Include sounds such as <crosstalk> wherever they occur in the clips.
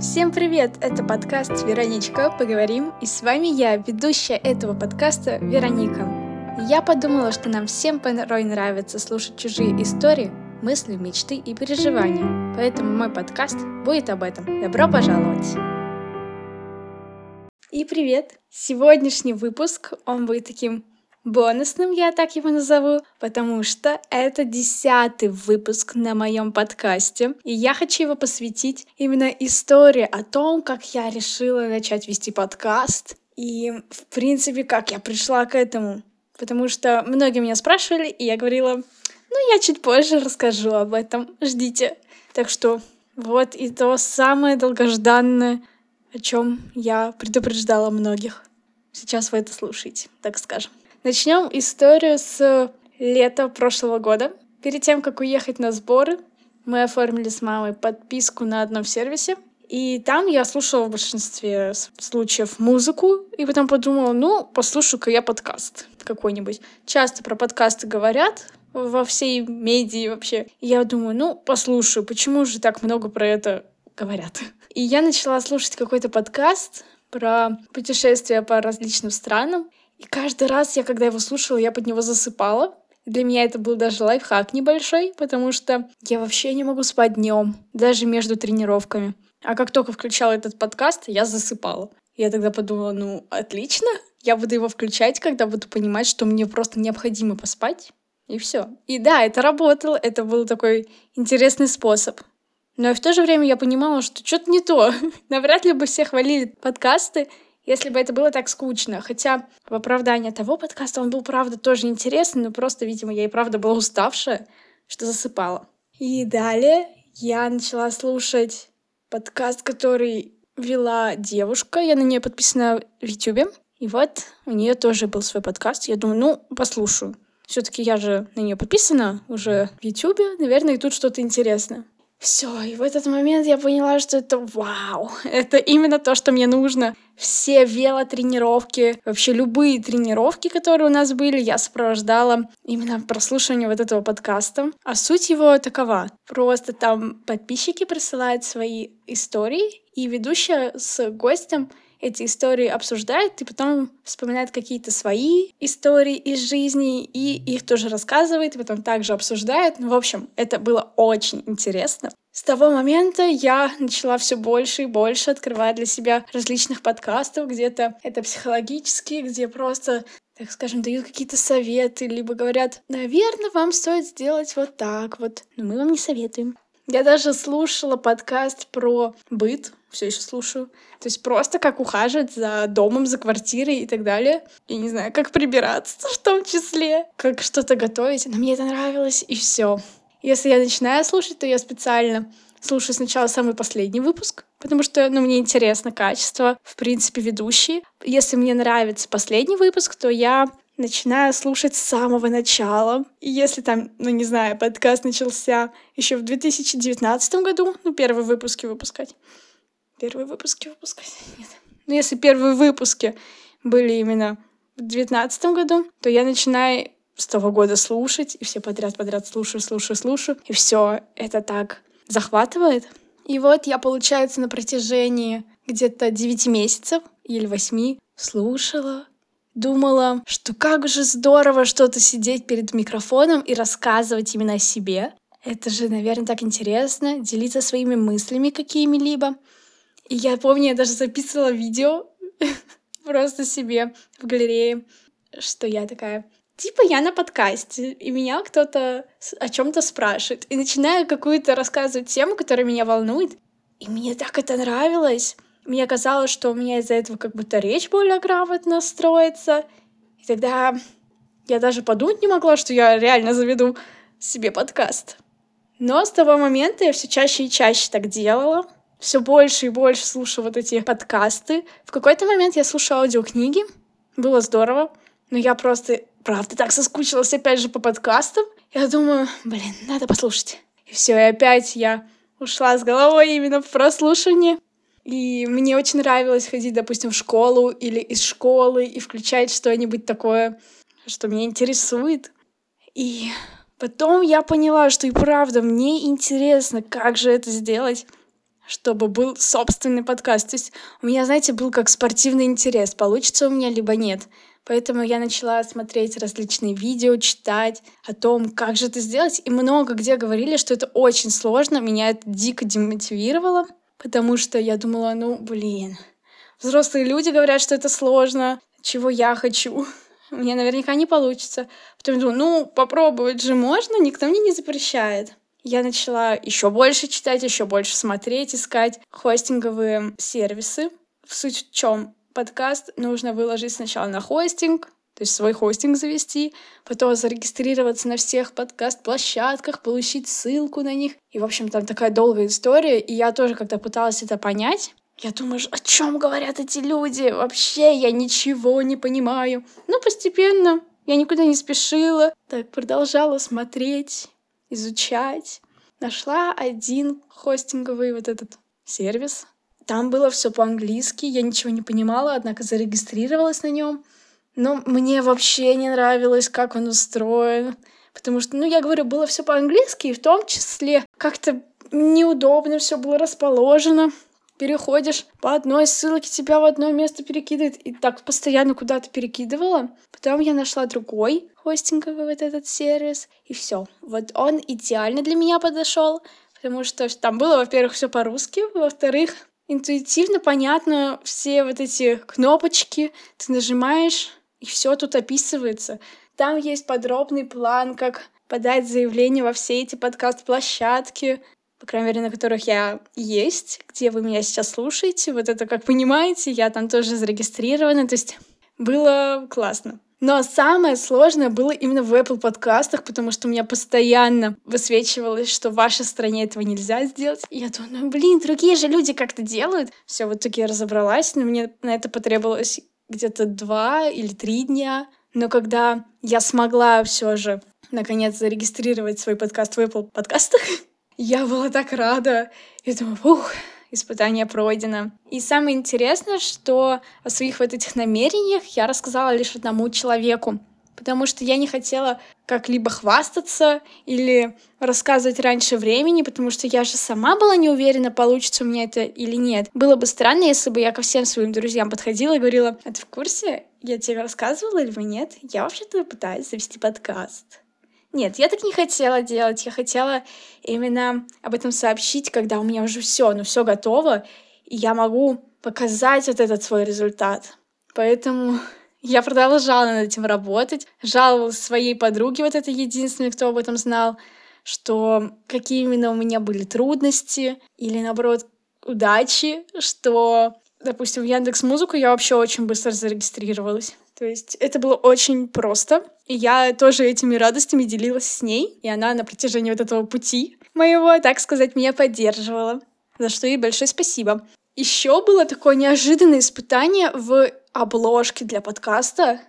Всем привет! Это подкаст «Вероничка. Поговорим» и с вами я, ведущая этого подкаста Вероника. Я подумала, что нам всем порой нравится слушать чужие истории, мысли, мечты и переживания, поэтому мой подкаст будет об этом. Добро пожаловать! И привет! Сегодняшний выпуск, он будет таким бонусным, я так его назову, потому что это десятый выпуск на моем подкасте, и я хочу его посвятить именно истории о том, как я решила начать вести подкаст, и, в принципе, как я пришла к этому. Потому что многие меня спрашивали, и я говорила, ну, я чуть позже расскажу об этом, ждите. Так что вот и то самое долгожданное, о чем я предупреждала многих. Сейчас вы это слушаете, так скажем. Начнем историю с лета прошлого года. Перед тем, как уехать на сборы, мы оформили с мамой подписку на одном сервисе. И там я слушала в большинстве случаев музыку, и потом подумала, ну, послушаю-ка я подкаст какой-нибудь. Часто про подкасты говорят во всей медии вообще. И я думаю, ну, послушаю, почему же так много про это говорят. И я начала слушать какой-то подкаст про путешествия по различным странам. И каждый раз я, когда его слушала, я под него засыпала. Для меня это был даже лайфхак небольшой, потому что я вообще не могу спать днем, даже между тренировками. А как только включала этот подкаст, я засыпала. Я тогда подумала, ну, отлично, я буду его включать, когда буду понимать, что мне просто необходимо поспать. И все. И да, это работало, это был такой интересный способ. Но и в то же время я понимала, что что-то не то. <laughs> Навряд ли бы все хвалили подкасты, если бы это было так скучно. Хотя в оправдание того подкаста он был, правда, тоже интересный, но просто, видимо, я и правда была уставшая, что засыпала. И далее я начала слушать подкаст, который вела девушка. Я на нее подписана в Ютубе. И вот у нее тоже был свой подкаст. Я думаю, ну, послушаю. Все-таки я же на нее подписана уже в Ютубе. Наверное, и тут что-то интересное. Все, и в этот момент я поняла, что это вау, это именно то, что мне нужно. Все велотренировки, вообще любые тренировки, которые у нас были, я сопровождала именно прослушивание вот этого подкаста. А суть его такова. Просто там подписчики присылают свои истории, и ведущая с гостем эти истории обсуждает и потом вспоминает какие-то свои истории из жизни и их тоже рассказывает, и потом также обсуждает. Ну, в общем, это было очень интересно. С того момента я начала все больше и больше открывать для себя различных подкастов, где-то это психологические, где просто так скажем, дают какие-то советы, либо говорят, наверное, вам стоит сделать вот так вот, но мы вам не советуем. Я даже слушала подкаст про быт, все еще слушаю. То есть просто как ухаживать за домом, за квартирой и так далее. И не знаю, как прибираться <laughs> в том числе, как что-то готовить. Но мне это нравилось, и все. Если я начинаю слушать, то я специально слушаю сначала самый последний выпуск, потому что, ну, мне интересно качество, в принципе, ведущие. Если мне нравится последний выпуск, то я начинаю слушать с самого начала. И если там, ну не знаю, подкаст начался еще в 2019 году, ну первые выпуски выпускать. Первые выпуски выпускать? <laughs> Нет. Ну если первые выпуски были именно в 2019 году, то я начинаю с того года слушать, и все подряд-подряд слушаю, слушаю, слушаю, и все это так захватывает. И вот я, получается, на протяжении где-то 9 месяцев или 8 слушала, думала, что как же здорово что-то сидеть перед микрофоном и рассказывать именно о себе. Это же, наверное, так интересно, делиться своими мыслями какими-либо. И я помню, я даже записывала видео <laughs> просто себе в галерее, что я такая, типа я на подкасте, и меня кто-то о чем-то спрашивает, и начинаю какую-то рассказывать тему, которая меня волнует, и мне так это нравилось. Мне казалось, что у меня из-за этого как будто речь более грамотно строится. И тогда я даже подумать не могла, что я реально заведу себе подкаст. Но с того момента я все чаще и чаще так делала. Все больше и больше слушала вот эти подкасты. В какой-то момент я слушала аудиокниги. Было здорово. Но я просто, правда, так соскучилась опять же по подкастам. Я думаю, блин, надо послушать. И все, и опять я ушла с головой именно в прослушивание. И мне очень нравилось ходить, допустим, в школу или из школы и включать что-нибудь такое, что меня интересует. И Потом я поняла, что и правда мне интересно, как же это сделать, чтобы был собственный подкаст. То есть у меня, знаете, был как спортивный интерес, получится у меня либо нет. Поэтому я начала смотреть различные видео, читать о том, как же это сделать. И много где говорили, что это очень сложно. Меня это дико демотивировало, потому что я думала, ну, блин, взрослые люди говорят, что это сложно, чего я хочу. Мне наверняка не получится. Потом думаю, ну, попробовать же можно, никто мне не запрещает. Я начала еще больше читать, еще больше смотреть, искать хостинговые сервисы. В суть в чем? подкаст нужно выложить сначала на хостинг, то есть свой хостинг завести, потом зарегистрироваться на всех подкаст-площадках, получить ссылку на них. И, в общем, там такая долгая история, и я тоже когда пыталась это понять, я думаю, о чем говорят эти люди? Вообще я ничего не понимаю. Ну, постепенно. Я никуда не спешила. Так, продолжала смотреть, изучать. Нашла один хостинговый вот этот сервис, там было все по-английски, я ничего не понимала, однако зарегистрировалась на нем. Но мне вообще не нравилось, как он устроен. Потому что, ну, я говорю, было все по-английски, и в том числе как-то неудобно все было расположено. Переходишь по одной ссылке, тебя в одно место перекидывает, и так постоянно куда-то перекидывала. Потом я нашла другой хостинговый вот этот сервис, и все. Вот он идеально для меня подошел, потому что там было, во-первых, все по-русски, во-вторых, интуитивно понятно все вот эти кнопочки, ты нажимаешь, и все тут описывается. Там есть подробный план, как подать заявление во все эти подкаст-площадки, по крайней мере, на которых я есть, где вы меня сейчас слушаете. Вот это, как понимаете, я там тоже зарегистрирована, то есть было классно. Но самое сложное было именно в Apple подкастах, потому что у меня постоянно высвечивалось, что в вашей стране этого нельзя сделать. И я думаю, ну блин, другие же люди как-то делают. Все, в итоге я разобралась, но мне на это потребовалось где-то два или три дня. Но когда я смогла все же наконец зарегистрировать свой подкаст в Apple подкастах, <laughs> я была так рада. Я думаю, ух, испытание пройдено. И самое интересное, что о своих вот этих намерениях я рассказала лишь одному человеку, потому что я не хотела как-либо хвастаться или рассказывать раньше времени, потому что я же сама была не уверена, получится у меня это или нет. Было бы странно, если бы я ко всем своим друзьям подходила и говорила, а ты в курсе? Я тебе рассказывала или нет? Я вообще-то пытаюсь завести подкаст. Нет, я так не хотела делать. Я хотела именно об этом сообщить, когда у меня уже все, ну все готово, и я могу показать вот этот свой результат. Поэтому <laughs> я продолжала над этим работать, жаловалась своей подруге, вот это единственной, кто об этом знал, что какие именно у меня были трудности или, наоборот, удачи, что, допустим, в Яндекс Музыку я вообще очень быстро зарегистрировалась. То есть это было очень просто. И я тоже этими радостями делилась с ней. И она на протяжении вот этого пути моего, так сказать, меня поддерживала. За что ей большое спасибо. Еще было такое неожиданное испытание в обложке для подкаста.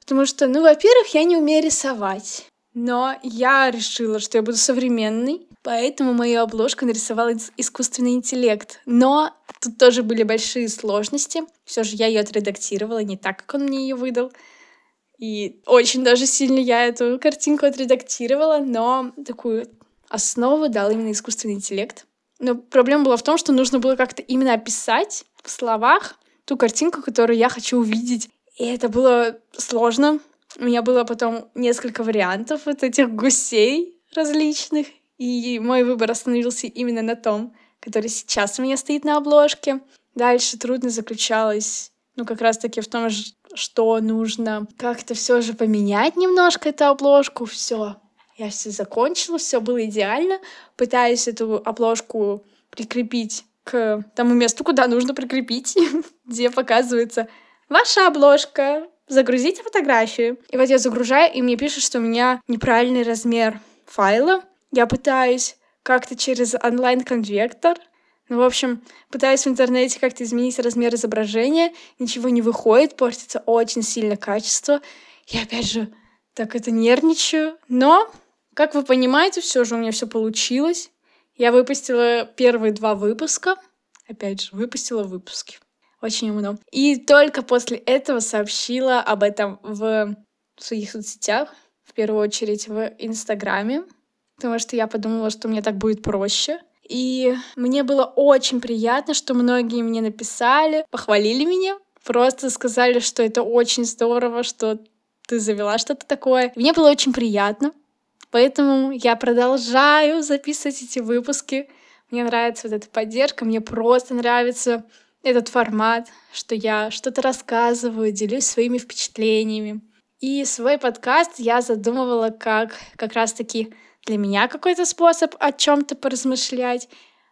Потому что, ну, во-первых, я не умею рисовать. Но я решила, что я буду современной, поэтому мою обложку нарисовал искусственный интеллект. Но тут тоже были большие сложности. Все же я ее отредактировала не так, как он мне ее выдал. И очень даже сильно я эту картинку отредактировала, но такую основу дал именно искусственный интеллект. Но проблема была в том, что нужно было как-то именно описать в словах ту картинку, которую я хочу увидеть. И это было сложно, у меня было потом несколько вариантов вот этих гусей различных, и мой выбор остановился именно на том, который сейчас у меня стоит на обложке. Дальше трудность заключалась, ну, как раз-таки в том, что нужно как-то все же поменять немножко эту обложку. Все, я все закончила, все было идеально. Пытаюсь эту обложку прикрепить к тому месту, куда нужно прикрепить, <laughs> где показывается ваша обложка, загрузите фотографию. И вот я загружаю, и мне пишут, что у меня неправильный размер файла. Я пытаюсь как-то через онлайн-конвектор ну, в общем, пытаюсь в интернете как-то изменить размер изображения, ничего не выходит, портится очень сильно качество. Я опять же так это нервничаю. Но, как вы понимаете, все же у меня все получилось. Я выпустила первые два выпуска. Опять же, выпустила выпуски очень умно. И только после этого сообщила об этом в своих соцсетях. в первую очередь в Инстаграме, потому что я подумала, что мне так будет проще. И мне было очень приятно, что многие мне написали, похвалили меня, просто сказали, что это очень здорово, что ты завела что-то такое. Мне было очень приятно. Поэтому я продолжаю записывать эти выпуски. Мне нравится вот эта поддержка, мне просто нравится этот формат, что я что-то рассказываю, делюсь своими впечатлениями. И свой подкаст я задумывала как как раз-таки для меня какой-то способ о чем-то поразмышлять,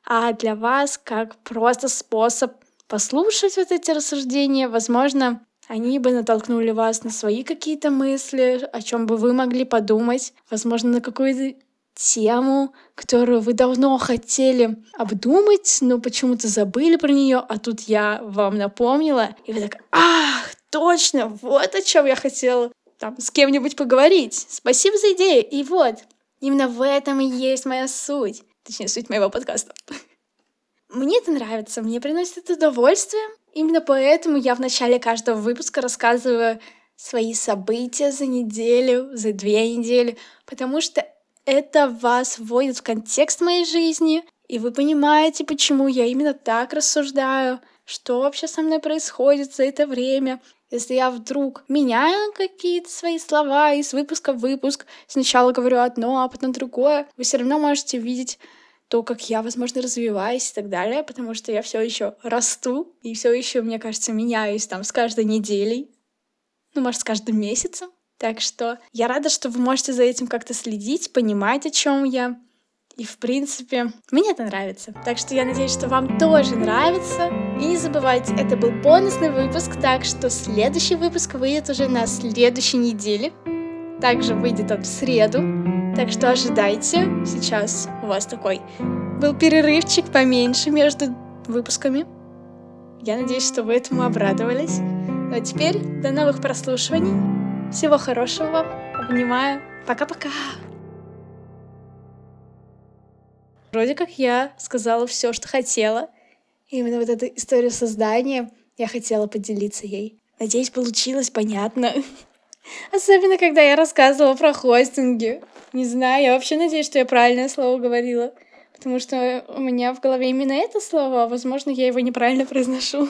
а для вас как просто способ послушать вот эти рассуждения. Возможно, они бы натолкнули вас на свои какие-то мысли, о чем бы вы могли подумать, возможно, на какую-то тему, которую вы давно хотели обдумать, но почему-то забыли про нее, а тут я вам напомнила, и вы так, ах, точно, вот о чем я хотела там с кем-нибудь поговорить. Спасибо за идею. И вот, именно в этом и есть моя суть. Точнее, суть моего подкаста. <laughs> Мне это нравится, мне приносит это удовольствие. Именно поэтому я в начале каждого выпуска рассказываю свои события за неделю, за две недели, потому что это вас вводит в контекст моей жизни, и вы понимаете, почему я именно так рассуждаю, что вообще со мной происходит за это время. Если я вдруг меняю какие-то свои слова из выпуска в выпуск, сначала говорю одно, а потом другое, вы все равно можете видеть то, как я, возможно, развиваюсь и так далее, потому что я все еще расту и все еще, мне кажется, меняюсь там с каждой неделей, ну, может, с каждым месяцем. Так что я рада, что вы можете за этим как-то следить, понимать, о чем я. И, в принципе, мне это нравится. Так что я надеюсь, что вам тоже нравится. И не забывайте, это был бонусный выпуск, так что следующий выпуск выйдет уже на следующей неделе. Также выйдет он в среду. Так что ожидайте. Сейчас у вас такой был перерывчик поменьше между выпусками. Я надеюсь, что вы этому обрадовались. Ну а теперь до новых прослушиваний. Всего хорошего вам. Обнимаю. Пока-пока. Вроде как я сказала все, что хотела. И именно вот эту историю создания я хотела поделиться ей. Надеюсь, получилось понятно. <laughs> Особенно, когда я рассказывала про хостинги. Не знаю, я вообще надеюсь, что я правильное слово говорила. Потому что у меня в голове именно это слово, а возможно, я его неправильно произношу.